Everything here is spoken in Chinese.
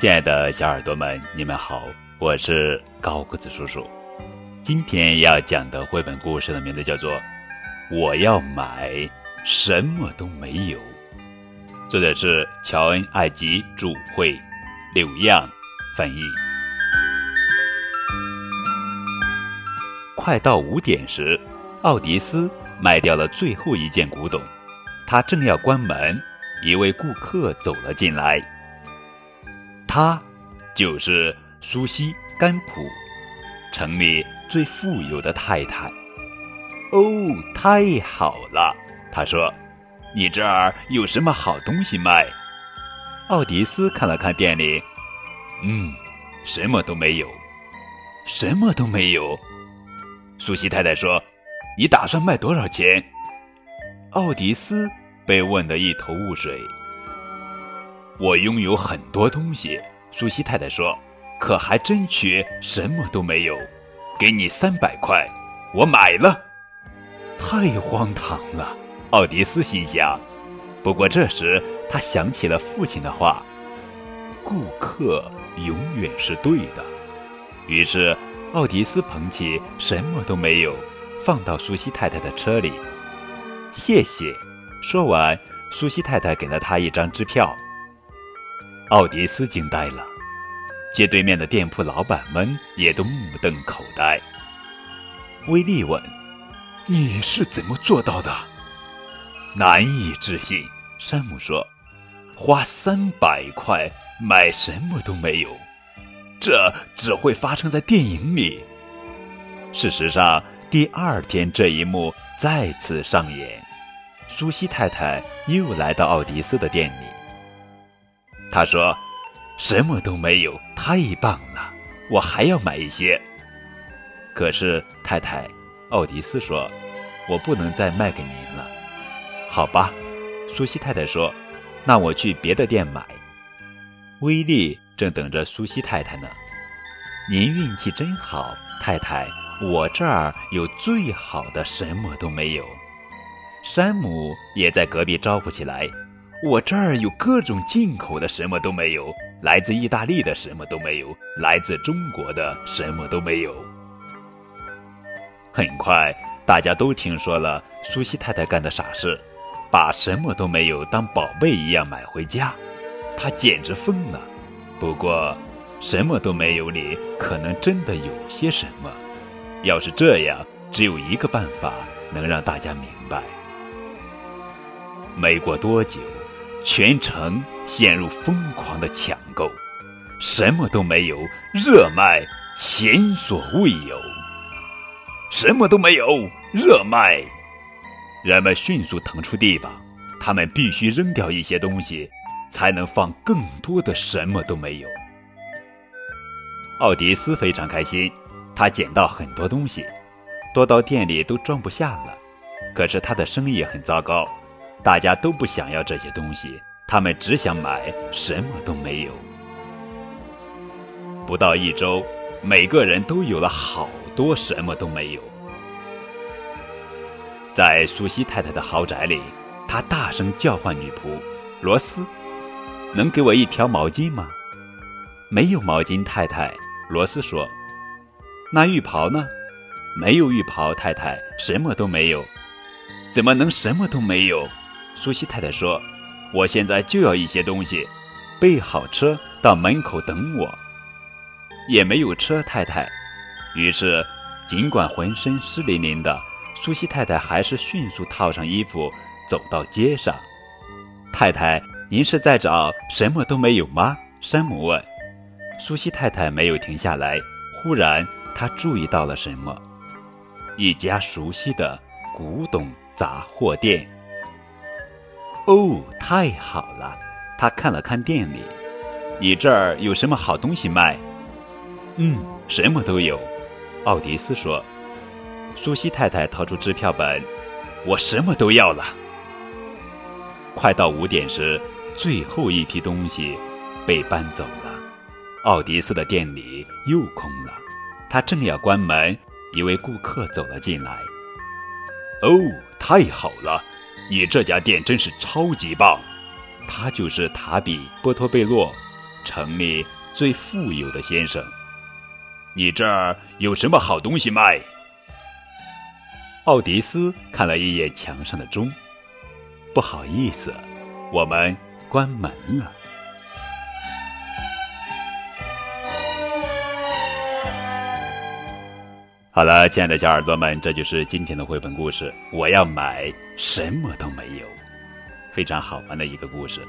亲爱的小耳朵们，你们好，我是高个子叔叔。今天要讲的绘本故事的名字叫做《我要买什么都没有》，作者是乔恩·艾吉著，绘，柳样翻译。快到五点时，奥迪斯卖掉了最后一件古董，他正要关门。一位顾客走了进来，她就是苏西·甘普，城里最富有的太太。哦，太好了！他说：“你这儿有什么好东西卖？”奥迪斯看了看店里，嗯，什么都没有，什么都没有。苏西太太说：“你打算卖多少钱？”奥迪斯。被问得一头雾水。我拥有很多东西，苏西太太说，可还真缺什么都没有。给你三百块，我买了。太荒唐了，奥迪斯心想。不过这时他想起了父亲的话：“顾客永远是对的。”于是奥迪斯捧起什么都没有，放到苏西太太的车里。谢谢。说完，苏西太太给了他一张支票。奥迪斯惊呆了，街对面的店铺老板们也都目瞪口呆。威利问：“你是怎么做到的？”难以置信，山姆说：“花三百块买什么都没有，这只会发生在电影里。”事实上，第二天这一幕再次上演。苏西太太又来到奥迪斯的店里。他说：“什么都没有，太棒了！我还要买一些。”可是太太，奥迪斯说：“我不能再卖给您了。”好吧，苏西太太说：“那我去别的店买。”威利正等着苏西太太呢。您运气真好，太太，我这儿有最好的，什么都没有。山姆也在隔壁招呼起来：“我这儿有各种进口的，什么都没有；来自意大利的，什么都没有；来自中国的，什么都没有。”很快，大家都听说了苏西太太干的傻事，把什么都没有当宝贝一样买回家。她简直疯了。不过，什么都没有里可能真的有些什么。要是这样，只有一个办法能让大家明白。没过多久，全城陷入疯狂的抢购，什么都没有，热卖，前所未有。什么都没有，热卖，人们迅速腾出地方，他们必须扔掉一些东西，才能放更多的什么都没有。奥迪斯非常开心，他捡到很多东西，多到店里都装不下了。可是他的生意很糟糕。大家都不想要这些东西，他们只想买什么都没有。不到一周，每个人都有了好多什么都没有。在苏西太太的豪宅里，他大声叫唤女仆罗斯：“能给我一条毛巾吗？”“没有毛巾，太太。”罗斯说。“那浴袍呢？”“没有浴袍，太太。”“什么都没有。”“怎么能什么都没有？”苏西太太说：“我现在就要一些东西，备好车到门口等我。”也没有车，太太。于是，尽管浑身湿淋淋的，苏西太太还是迅速套上衣服，走到街上。太太，您是在找什么都没有吗？山姆问。苏西太太没有停下来。忽然，她注意到了什么？一家熟悉的古董杂货店。哦，太好了！他看了看店里，你这儿有什么好东西卖？嗯，什么都有。奥迪斯说。苏西太太掏出支票本，我什么都要了。快到五点时，最后一批东西被搬走了，奥迪斯的店里又空了。他正要关门，一位顾客走了进来。哦，太好了！你这家店真是超级棒，他就是塔比波托贝洛。城里最富有的先生。你这儿有什么好东西卖？奥迪斯看了一眼墙上的钟，不好意思，我们关门了。好了，亲爱的小耳朵们，这就是今天的绘本故事。我要买什么都没有，非常好玩的一个故事。